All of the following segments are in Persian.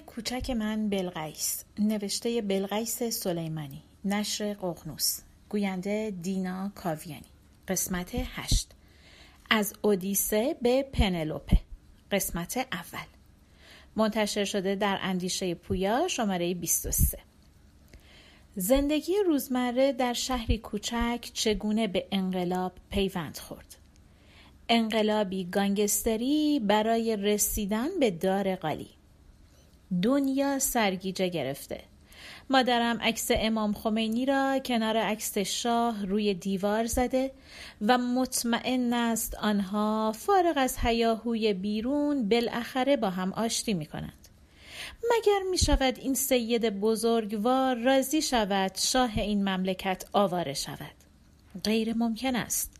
کوچک من بلغیس نوشته بلغیس سلیمانی نشر ققنوس گوینده دینا کاویانی قسمت هشت. از اودیسه به پنلوپه قسمت اول. منتشر شده در اندیشه پویا شماره 23 زندگی روزمره در شهری کوچک چگونه به انقلاب پیوند خورد؟ انقلابی گانگستری برای رسیدن به دار قالی دنیا سرگیجه گرفته. مادرم عکس امام خمینی را کنار عکس شاه روی دیوار زده و مطمئن است آنها فارغ از هیاهوی بیرون بالاخره با هم آشتی می کنند. مگر می شود این سید بزرگوار راضی شود شاه این مملکت آواره شود؟ غیر ممکن است.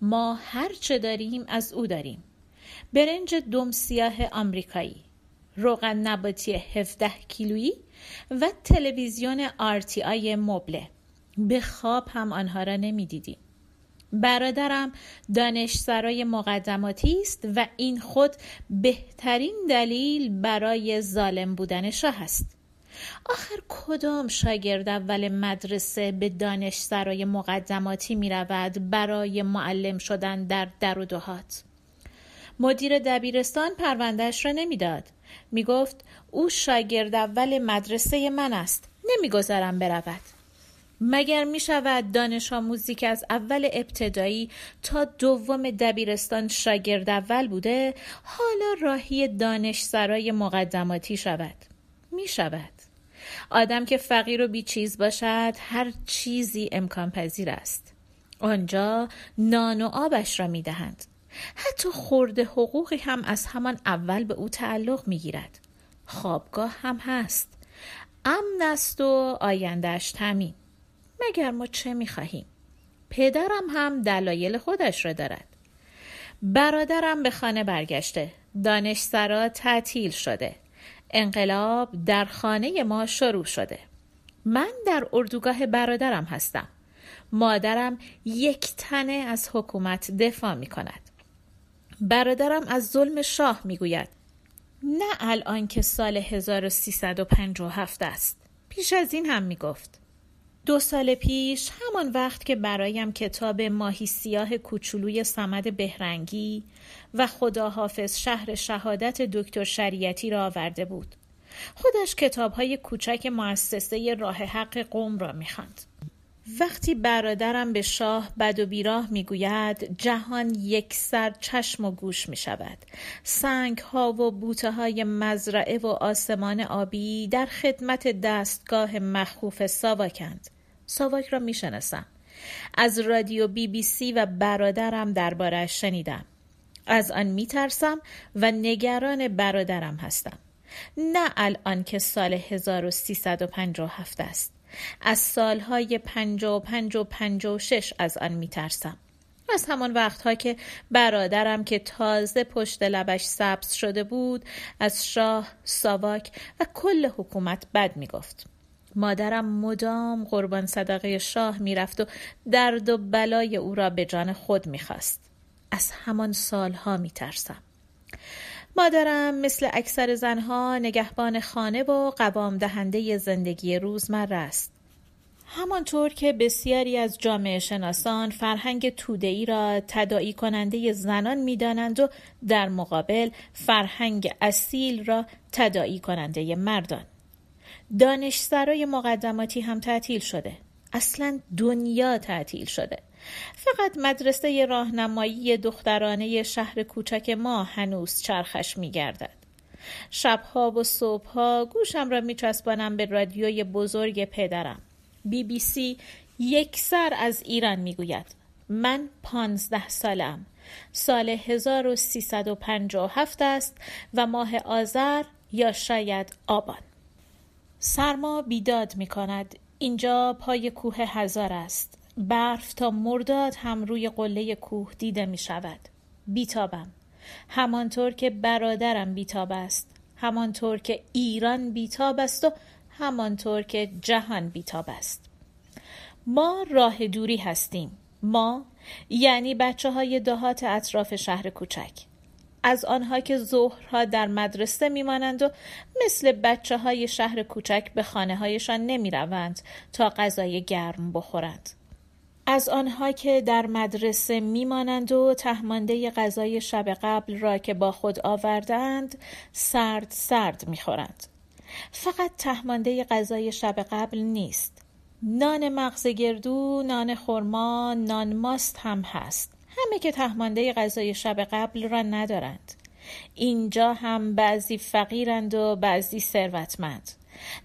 ما هر چه داریم از او داریم. برنج دم سیاه آمریکایی. روغن نباتی 17 کیلویی و تلویزیون آرتی مبله. به خواب هم آنها را نمی‌دیدیم. برادرم دانشسرای مقدماتی است و این خود بهترین دلیل برای ظالم بودن شاه است. آخر کدام شاگرد اول مدرسه به دانشسرای مقدماتی می رود برای معلم شدن در در و دهات مدیر دبیرستان پروندهش را نمی‌داد. می گفت او شاگرد اول مدرسه من است نمی‌گذارم برود. مگر می شود دانش آموزی که از اول ابتدایی تا دوم دبیرستان شاگرد اول بوده حالا راهی دانش سرای مقدماتی شود؟ می شود آدم که فقیر و بیچیز باشد هر چیزی امکان پذیر است. آنجا نان و آبش را می دهند حتی خورده حقوقی هم از همان اول به او تعلق می گیرد. خوابگاه هم هست. امن است و آیندهش تمین. مگر ما چه می خواهیم؟ پدرم هم دلایل خودش را دارد. برادرم به خانه برگشته. دانشسرا تعطیل شده. انقلاب در خانه ما شروع شده. من در اردوگاه برادرم هستم. مادرم یک تنه از حکومت دفاع می کند. برادرم از ظلم شاه می‌گوید. نه الان که سال 1357 است. پیش از این هم می‌گفت. دو سال پیش همان وقت که برایم کتاب ماهی سیاه کوچولوی سمد بهرنگی و خداحافظ شهر شهادت دکتر شریعتی را آورده بود. خودش کتاب های کوچک مؤسسه راه حق قوم را می‌خواند. وقتی برادرم به شاه بد و بیراه می‌گوید جهان یک سر چشم و گوش می شود سنگ ها و بوته های مزرعه و آسمان آبی در خدمت دستگاه مخوف ساواکند. ساواک را می شناسم از رادیو بی بی سی و برادرم دربارش شنیدم. از آن می ترسم و نگران برادرم هستم. نه الان که سال 1357 است. از سالهای پنج و پنج و پنج و شش از آن میترسم. از همان وقتها که برادرم که تازه پشت لبش سبز شده بود از شاه ساواک و کل حکومت بد می‌گفت. مادرم مدام قربان صدقه شاه می‌رفت و درد و بلای او را به جان خود می‌خواست. از همان سالها میترسم. مادرم مثل اکثر زنها نگهبان خانه و قوام دهنده زندگی روزمره است. همانطور که بسیاری از جامعه شناسان فرهنگ تودهی را تداعی کننده زنان می‌دانند و در مقابل فرهنگ اصیل را تداعی کننده مردان. دانشسرای مقدماتی هم تعطیل شده. اصلا دنیا تعطیل شده. فقط مدرسه راهنمایی دخترانه شهر کوچک ما هنوز چرخش می گردد. شبها و صبحها گوشم را می چسبانم به رادیوی بزرگ پدرم. بی بی سی یک سر از ایران می گوید. من پانزده سالم. سال 1357 است و ماه آذر یا شاید آبان. سرما بیداد می کند. اینجا پای کوه هزار است. برف تا مرداد هم روی قله کوه دیده می شود. بیتابم. همانطور که برادرم بیتاب است. همانطور که ایران بیتاب است و همانطور که جهان بیتاب است. ما راه دوری هستیم. ما یعنی بچه های دهات اطراف شهر کوچک. از آنها که ظهرها در مدرسه میمانند و مثل بچه های شهر کوچک به خانه هایشان نمی روند تا غذای گرم بخورند. از آنها که در مدرسه میمانند و تهمانده غذای شب قبل را که با خود آوردند سرد سرد می‌خورند. فقط تهمانده غذای شب قبل نیست. نان مغز گردو، نان خرما، نان ماست هم هست. همه که تهمانده غذای شب قبل را ندارند. اینجا هم بعضی فقیرند و بعضی ثروتمند.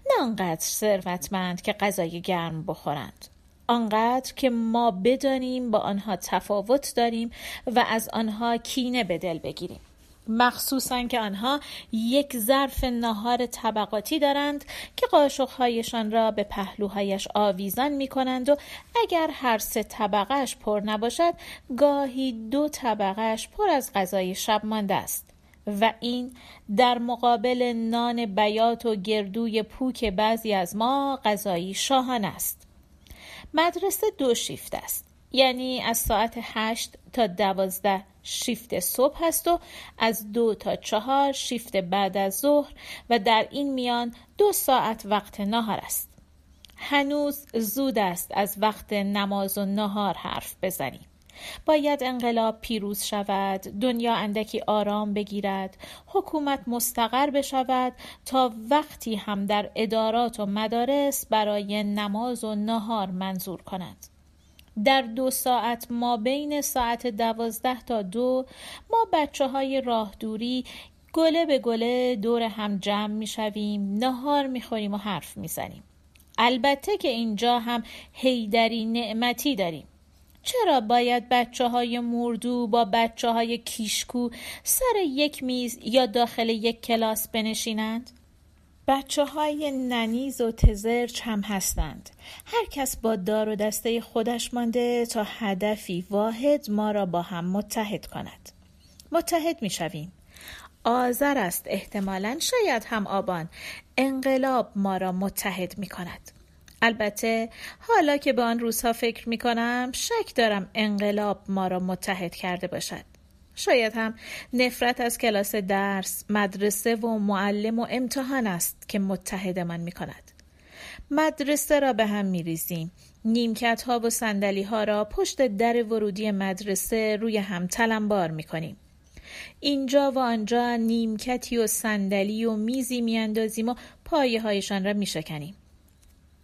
نه آنقدر ثروتمند که غذای گرم بخورند. آنقدر که ما بدانیم با آنها تفاوت داریم و از آنها کینه به دل بگیریم. مخصوصا که آنها یک ظرف ناهار طبقاتی دارند که قاشقهایشان را به پهلوهایش آویزان می کنند و اگر هر سه طبقهش پر نباشد گاهی دو طبقهش پر از غذای شب مانده است و این در مقابل نان بیات و گردوی پوک بعضی از ما غذایی شاهان است مدرسه دو شیفت است. یعنی از ساعت هشت تا دوازده شیفت صبح هست و از دو تا چهار شیفت بعد از ظهر و در این میان دو ساعت وقت نهار است. هنوز زود است از وقت نماز و نهار حرف بزنیم. باید انقلاب پیروز شود دنیا اندکی آرام بگیرد حکومت مستقر بشود تا وقتی هم در ادارات و مدارس برای نماز و نهار منظور کند در دو ساعت ما بین ساعت دوازده تا دو ما بچه های راه دوری گله به گله دور هم جمع می شویم نهار می خوریم و حرف می زنیم. البته که اینجا هم هیدری نعمتی داریم چرا باید بچه های مردو با بچه های کیشکو سر یک میز یا داخل یک کلاس بنشینند؟ بچه های ننیز و تزرچ هم هستند. هر کس با دار و دسته خودش مانده تا هدفی واحد ما را با هم متحد کند. متحد می شویم. آذر است احتمالا شاید هم آبان انقلاب ما را متحد می کند. البته حالا که به آن روزها فکر می کنم شک دارم انقلاب ما را متحد کرده باشد. شاید هم نفرت از کلاس درس، مدرسه و معلم و امتحان است که متحدمان می کند. مدرسه را به هم می ریزیم. نیمکت ها و سندلی ها را پشت در ورودی مدرسه روی هم تلمبار می کنیم. اینجا و آنجا نیمکتی و صندلی و میزی میاندازیم و پایه هایشان را می شکنیم.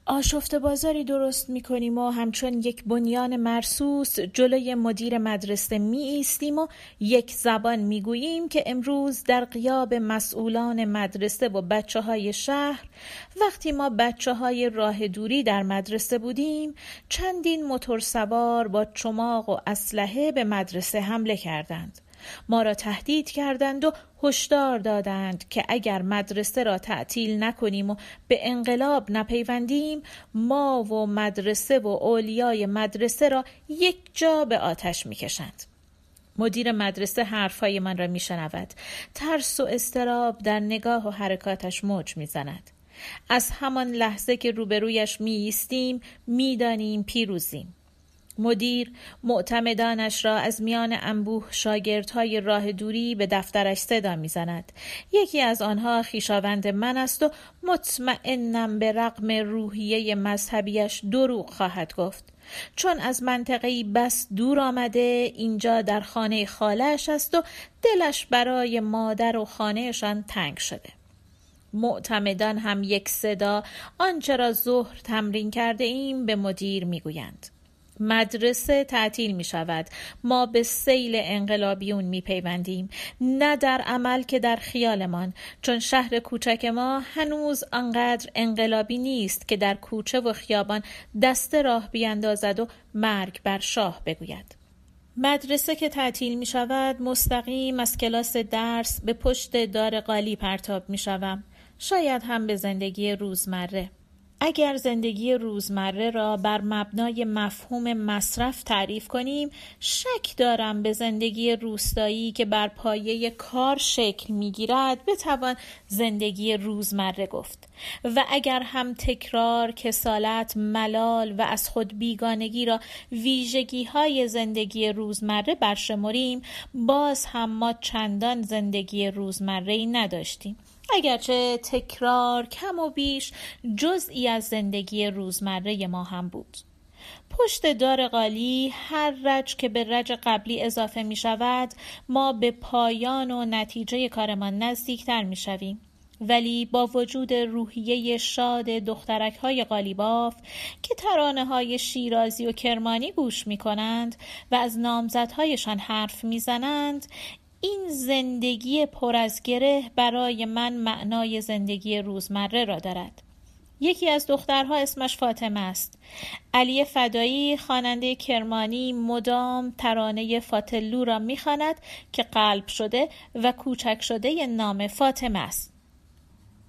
آشفت بازاری درست می کنیم و همچون یک بنیان مرسوس جلوی مدیر مدرسه می ایستیم و یک زبان می گوییم که امروز در قیاب مسئولان مدرسه و بچه های شهر وقتی ما بچه های راه دوری در مدرسه بودیم چندین موتور سوار با چماق و اسلحه به مدرسه حمله کردند. ما را تهدید کردند و هشدار دادند که اگر مدرسه را تعطیل نکنیم و به انقلاب نپیوندیم ما و مدرسه و اولیای مدرسه را یک جا به آتش می‌کشند. مدیر مدرسه حرفهای من را میشنود. ترس و استراب در نگاه و حرکاتش موج می‌زند. از همان لحظه که روبرویش می ایستیم می‌دانیم پیروزیم. مدیر معتمدانش را از میان انبوه شاگردهای راه دوری به دفترش صدا می‌زند. یکی از آنها خیشاوند من است و مطمئنم به رغم روحیه مذهبیش دروغ خواهد گفت. چون از منطقه بس دور آمده اینجا در خانه خالش است و دلش برای مادر و خانهشان تنگ شده. معتمدان هم یک صدا آنچه را ظهر تمرین کرده ایم به مدیر می‌گویند. مدرسه تعطیل می شود. ما به سیل انقلابیون می پیوندیم. نه در عمل که در خیالمان. چون شهر کوچک ما هنوز آنقدر انقلابی نیست که در کوچه و خیابان دست راه بیاندازد و مرگ بر شاه بگوید. مدرسه که تعطیل می شود مستقیم از کلاس درس به پشت دار قالی پرتاب می شوم. شاید هم به زندگی روزمره. اگر زندگی روزمره را بر مبنای مفهوم مصرف تعریف کنیم شک دارم به زندگی روستایی که بر پایه کار شکل می‌گیرد بتوان زندگی روزمره گفت. و اگر هم تکرار کسالت ملال و از خود بیگانگی را ویژگی های زندگی روزمره برشمریم باز هم ما چندان زندگی روزمره ای نداشتیم. اگرچه تکرار کم و بیش جزئی از زندگی روزمره ما هم بود پشت دار قالی هر رج که به رج قبلی اضافه می شود ما به پایان و نتیجه کارمان نزدیکتر می شویم. ولی با وجود روحیه شاد دخترک های قالیباف که ترانه های شیرازی و کرمانی گوش می کنند و از نامزدهایشان حرف می زنند این زندگی پر از گره برای من معنای زندگی روزمره را دارد. یکی از دخترها اسمش فاطمه است. علی فدایی خواننده کرمانی مدام ترانه فاتلو را می‌خواند که قلب شده و کوچک شده نام فاطمه است.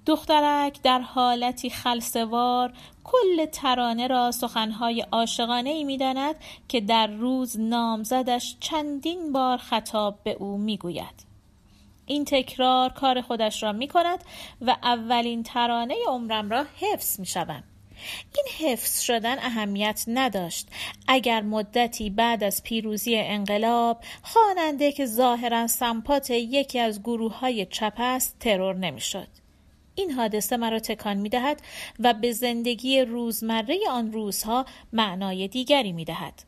دخترک در حالتی خلصوار کل ترانه را سخنهای عاشقانه ای می داند که در روز نامزدش چندین بار خطاب به او می گوید. این تکرار کار خودش را می کند و اولین ترانه عمرم را حفظ می شوم. این حفظ شدن اهمیت نداشت اگر مدتی بعد از پیروزی انقلاب خواننده که ظاهرا سمپات یکی از گروه های چپ است ترور نمی‌شد. این حادثه مرا تکان می دهد و به زندگی روزمره آن روزها معنای دیگری می دهد.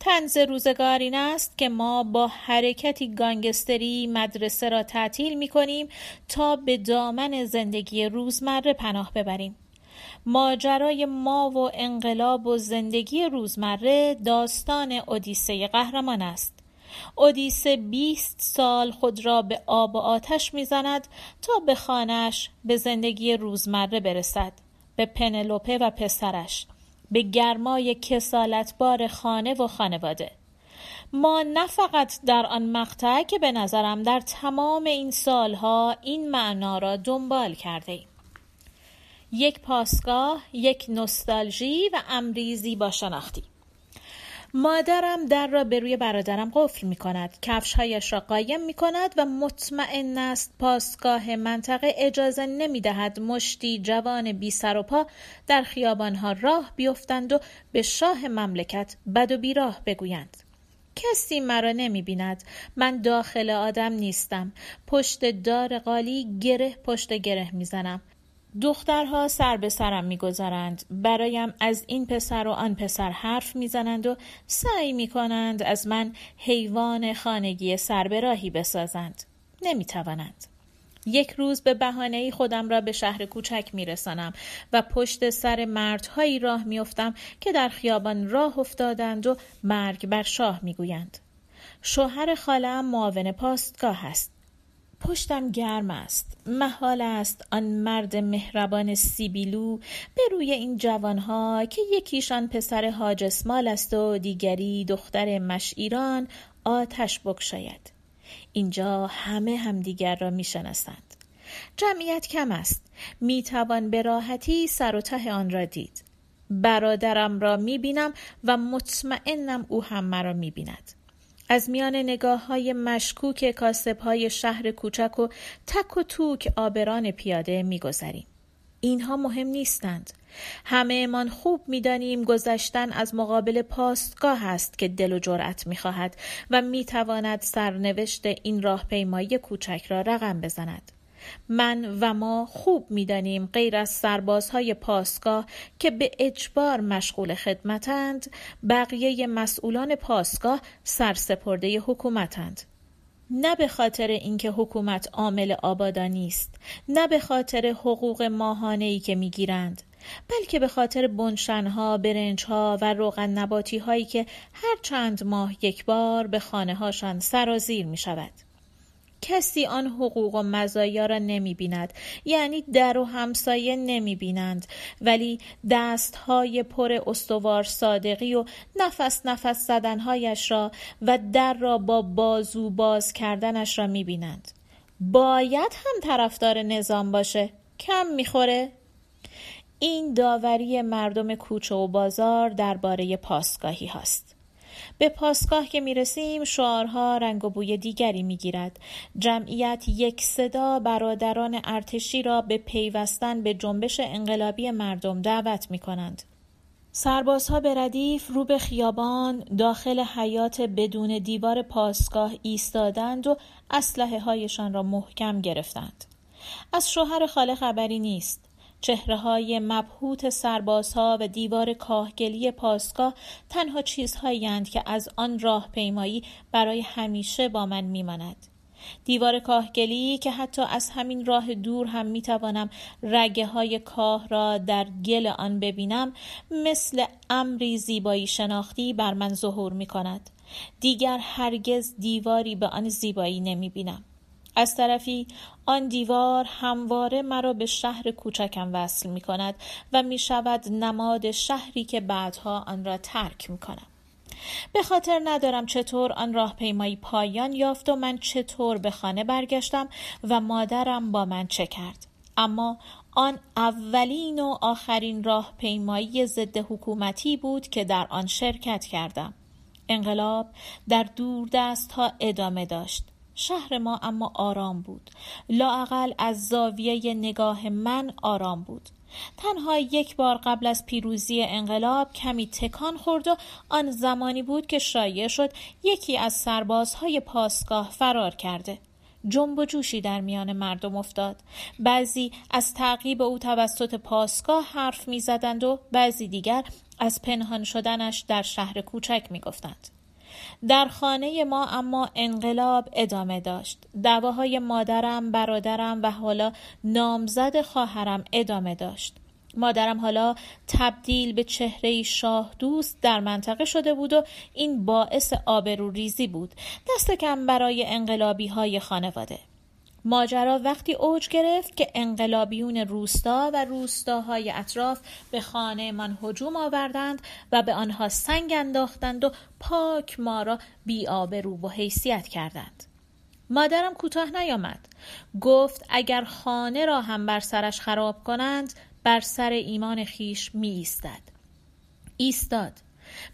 تنز روزگار این است که ما با حرکتی گانگستری مدرسه را تعطیل می کنیم تا به دامن زندگی روزمره پناه ببریم. ماجرای ما و انقلاب و زندگی روزمره داستان اودیسه قهرمان است. اودیسه بیست سال خود را به آب و آتش می‌زند تا به خانش به زندگی روزمره برسد به پنلوپه و پسرش به گرمای کسالتبار خانه و خانواده ما نه فقط در آن مقطع که به نظرم در تمام این سالها این معنا را دنبال کرده ایم. یک پاسگاه، یک نستالژی و امری با شناختی مادرم در را به روی برادرم قفل می کند کفشهایش را قایم می کند و مطمئن است پاسگاه منطقه اجازه نمی دهد مشتی جوان بی سر و پا در خیابانها راه بیفتند و به شاه مملکت بد و بیراه بگویند. کسی مرا نمی بیند من داخل آدم نیستم. پشت دار قالی گره پشت گره می‌زنم. دخترها سر به سرم می‌گذارند. برایم از این پسر و آن پسر حرف می‌زنند و سعی می‌کنند از من حیوان خانگی سربراهی بسازند. نمی‌توانند. یک روز به بهانه خودم را به شهر کوچک میرسانم و پشت سر مردهایی راه میافتم که در خیابان راه افتادند و مرگ بر شاه می‌گویند. شوهر خالم معاون پاستگاه است. پشتم گرم است. محال است آن مرد مهربان سیبیلو به روی این جوانها که یکیشان پسر حاج اسمال است و دیگری دختر مشیران آتش بکشاید. اینجا همه همدیگر را می‌شناسند. جمعیت کم است. می‌توان به راحتی سر و ته آن را دید. برادرم را می‌بینم و مطمئنم او هم مرا می‌بیند. از میان نگاه های مشکوک کاسب های شهر کوچک و تک و توک آبران پیاده میگذریم. اینها مهم نیستند. همه من خوب می‌دانیم گذشتن از مقابل پاستگاه است که دل و جرأت می‌خواهد و می‌تواند سرنوشت این راهپیمایی کوچک را رقم بزند. من و ما خوب می‌دانیم غیر از سربازهای پاسگاه که به اجبار مشغول خدمتند بقیه مسئولان پاسگاه سرسپرده حکومتند نه به خاطر اینکه حکومت عامل آبادانی است نه به خاطر حقوق ماهانه ای که می‌گیرند بلکه به خاطر بنشنها، برنجها و روغن نباتی هایی که هر چند ماه یک بار به خانه هاشان سرازیر می شود. کسی آن حقوق و مزایا را نمی بیند یعنی در و همسایه نمی بینند ولی دستهای پر استوار صادقی و نفس نفس زدنهایش را و در را با بازو باز کردنش را می بینند باید هم طرفدار نظام باشه. کم می‌خوره. این داوری مردم کوچه و بازار درباره پاسگاهی هاست. به پاسگاه که می رسیم شعارها رنگ و بوی دیگری می گیرد. جمعیت یک صدا برادران ارتشی را به پیوستن به جنبش انقلابی مردم دعوت می کنند. سربازها به ردیف رو به خیابان داخل حیات بدون دیوار پاسگاه ایستادند و اسلحه هایشان را محکم گرفتند. از شوهر خاله خبری نیست. چهره های مبهوت سربازها و دیوار کاهگلی پاسگاه تنها چیزهایی که از آن راه پیمایی برای همیشه با من میماند. دیوار کاهگلی که حتی از همین راه دور هم می‌توانم رگه های کاه را در گل آن ببینم مثل امری زیبایی شناختی بر من ظهور می کند. دیگر هرگز دیواری به آن زیبایی نمی بینم. از طرفی آن دیوار همواره مرا به شهر کوچکم وصل می کند و می شود نماد شهری که بعدها آن را ترک می کنم. به خاطر ندارم چطور آن راهپیمایی پایان یافت و من چطور به خانه برگشتم و مادرم با من چه کرد. اما آن اولین و آخرین راهپیمایی ضد حکومتی بود که در آن شرکت کردم. انقلاب در دور دست ها ادامه داشت. شهر ما اما آرام بود. لاعقل از زاویه نگاه من آرام بود. تنها یک بار قبل از پیروزی انقلاب کمی تکان خورد و آن زمانی بود که شایع شد یکی از سربازهای پاسگاه فرار کرده. جنب و جوشی در میان مردم افتاد. بعضی از تعقیب او توسط پاسگاه حرف می‌زدند و بعضی دیگر از پنهان شدنش در شهر کوچک می‌گفتند. در خانه ما اما انقلاب ادامه داشت. دعواهای مادرم برادرم و حالا نامزد خواهرم ادامه داشت. مادرم حالا تبدیل به چهره شاه دوست در منطقه شده بود و این باعث آبروریزی بود. دست کم برای انقلابی های خانواده. ماجرا وقتی اوج گرفت که انقلابیون روستا و روستاهای اطراف به خانه من هجوم آوردند و به آنها سنگ انداختند و پاک ما را بی رو و حیثیت کردند. مادرم کوتاه نیامد. گفت اگر خانه را هم بر سرش خراب کنند بر سر ایمان خیش می ایستد. ایستاد.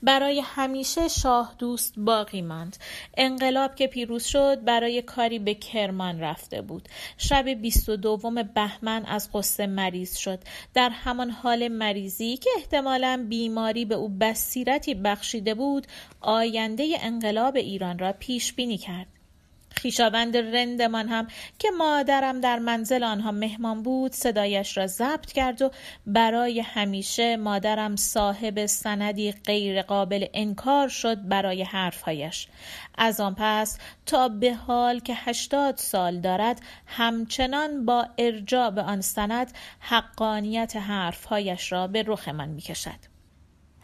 برای همیشه شاه دوست باقی ماند. انقلاب که پیروز شد برای کاری به کرمان رفته بود. شب بیست و دوم بهمن از قصه مریض شد. در همان حال مریضی که احتمالا بیماری به او بصیرتی بخشیده بود آینده انقلاب ایران را پیش بینی کرد. خیشاوند رندمان هم که مادرم در منزل آنها مهمان بود صدایش را ضبط کرد و برای همیشه مادرم صاحب سندی غیر قابل انکار شد برای حرفهایش. از آن پس تا به حال که هشتاد سال دارد همچنان با ارجاع به آن سند حقانیت حرفهایش را به رخمان می‌کشد.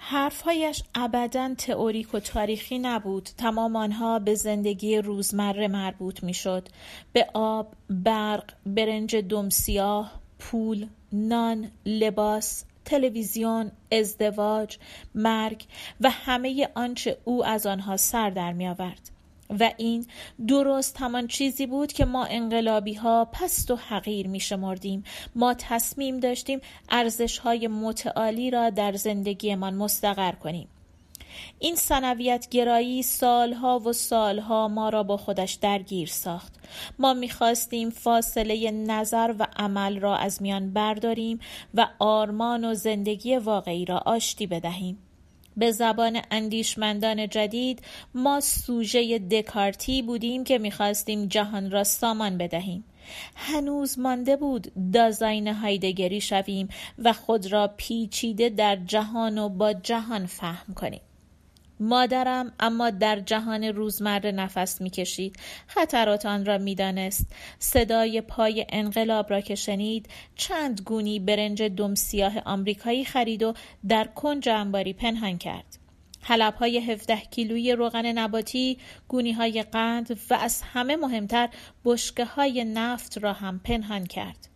حرفهایش ابدا تئوریک و تاریخی نبود تمام آنها به زندگی روزمره مربوط می‌شد به آب برق برنج دم سیاه پول نان لباس تلویزیون ازدواج مرگ و همه آنچه او از آنها سر در می آورد. و این درست همان چیزی بود که ما انقلابی ها پست و حقیر می شمردیم ما تصمیم داشتیم ارزش های متعالی را در زندگیمان مستقر کنیم. این سنویت گرایی سالها و سالها ما را با خودش درگیر ساخت. ما می‌خواستیم فاصله نظر و عمل را از میان برداریم و آرمان و زندگی واقعی را آشتی بدهیم. به زبان اندیشمندان جدید ما سوژه دکارتی بودیم که می‌خواستیم جهان را سامان بدهیم. هنوز مانده بود دازاین هایدگری شویم و خود را پیچیده در جهان و با جهان فهم کنیم. مادرم اما در جهان روزمره نفس می‌کشید. خطرات آن را می‌دانست. صدای پای انقلاب را که شنید چند گونی برنج دم سیاه آمریکایی خرید و در کنج انباری پنهان کرد. حلب های 17 کیلویی روغن نباتی، گونی های قند و از همه مهمتر بشکه های نفت را هم پنهان کرد.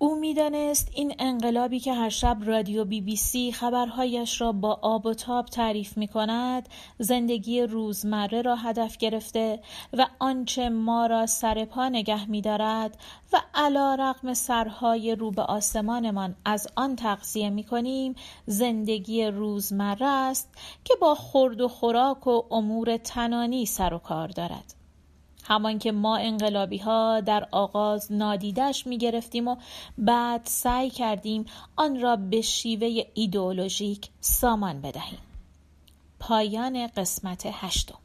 او می‌دانست این انقلابی که هر شب رادیو بی بی سی خبرهایش را با آب و تاب تعریف می کند زندگی روزمره را هدف گرفته و آنچه ما را سر پا نگه می دارد و علا رقم سرهای رو به آسمانمان از آن تغذیه می کنیم زندگی روزمره است که با خورد و خوراک و امور تنانی سر و کار دارد. همان که ما انقلابی ها در آغاز نادیدش می گرفتیم و بعد سعی کردیم آن را به شیوه ایدئولوژیک سامان بدهیم. پایان قسمت هشتم.